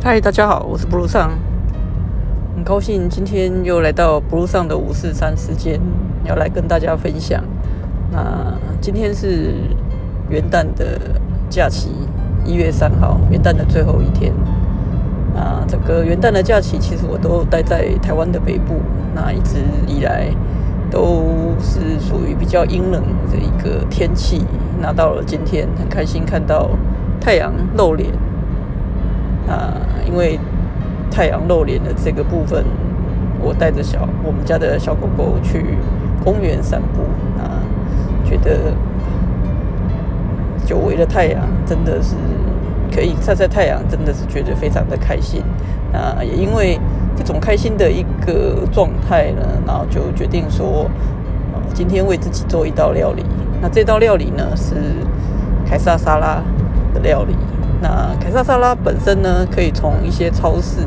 嗨，大家好，我是 Blue 上，很高兴今天又来到 Blue 上的五四三时间，要来跟大家分享。那今天是元旦的假期，一月三号，元旦的最后一天。啊，这个元旦的假期，其实我都待在台湾的北部，那一直以来都是属于比较阴冷的一个天气。那到了今天，很开心看到太阳露脸。因为太阳露脸的这个部分，我带着小我们家的小狗狗去公园散步，啊，觉得久违的太阳真的是可以晒晒太阳，真的是觉得非常的开心。啊，也因为这种开心的一个状态呢，然后就决定说，今天为自己做一道料理。那这道料理呢是凯撒沙拉的料理。那凯撒沙拉本身呢，可以从一些超市，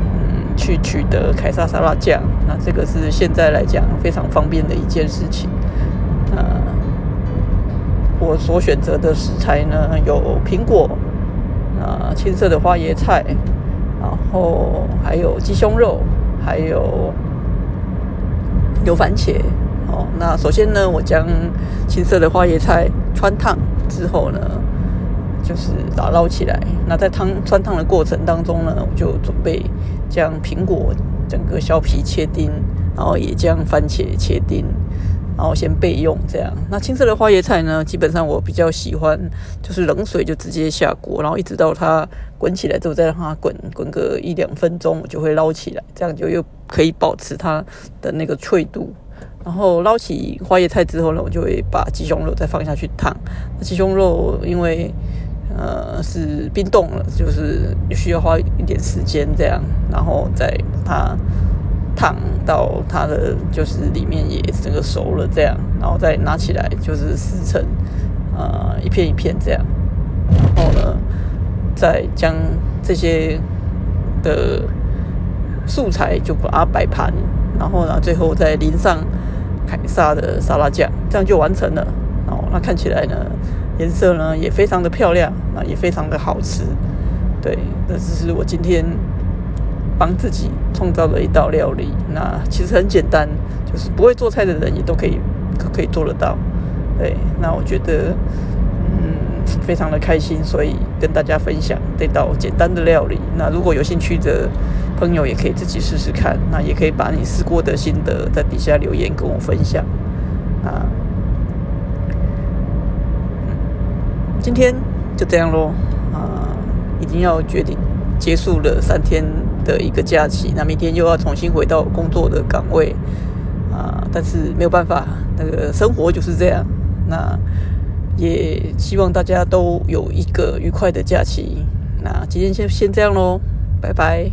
嗯，去取得凯撒沙拉酱。那这个是现在来讲非常方便的一件事情。呃，我所选择的食材呢，有苹果，啊，青色的花椰菜，然后还有鸡胸肉，还有有番茄。哦，那首先呢，我将青色的花椰菜穿烫之后呢。就是打捞起来，那在汤穿烫的过程当中呢，我就准备将苹果整个削皮切丁，然后也将番茄切丁，然后先备用这样。那青色的花椰菜呢，基本上我比较喜欢，就是冷水就直接下锅，然后一直到它滚起来之后，再让它滚滚个一两分钟，我就会捞起来，这样就又可以保持它的那个脆度。然后捞起花椰菜之后呢，我就会把鸡胸肉再放下去烫。那鸡胸肉因为呃，是冰冻了，就是需要花一点时间这样，然后再把它烫到它的就是里面也整个熟了这样，然后再拿起来就是撕成呃一片一片这样，然后呢再将这些的素材就把它摆盘，然后呢最后再淋上凯撒的沙拉酱，这样就完成了。哦，那看起来呢？颜色呢也非常的漂亮啊，也非常的好吃。对，这只是我今天帮自己创造的一道料理。那其实很简单，就是不会做菜的人也都可以可以做得到。对，那我觉得嗯非常的开心，所以跟大家分享这道简单的料理。那如果有兴趣的朋友，也可以自己试试看。那也可以把你试过的心得在底下留言跟我分享啊。今天就这样咯，啊，已经要决定结束了三天的一个假期，那明天又要重新回到工作的岗位，啊，但是没有办法，那个生活就是这样。那也希望大家都有一个愉快的假期。那今天先先这样咯，拜拜。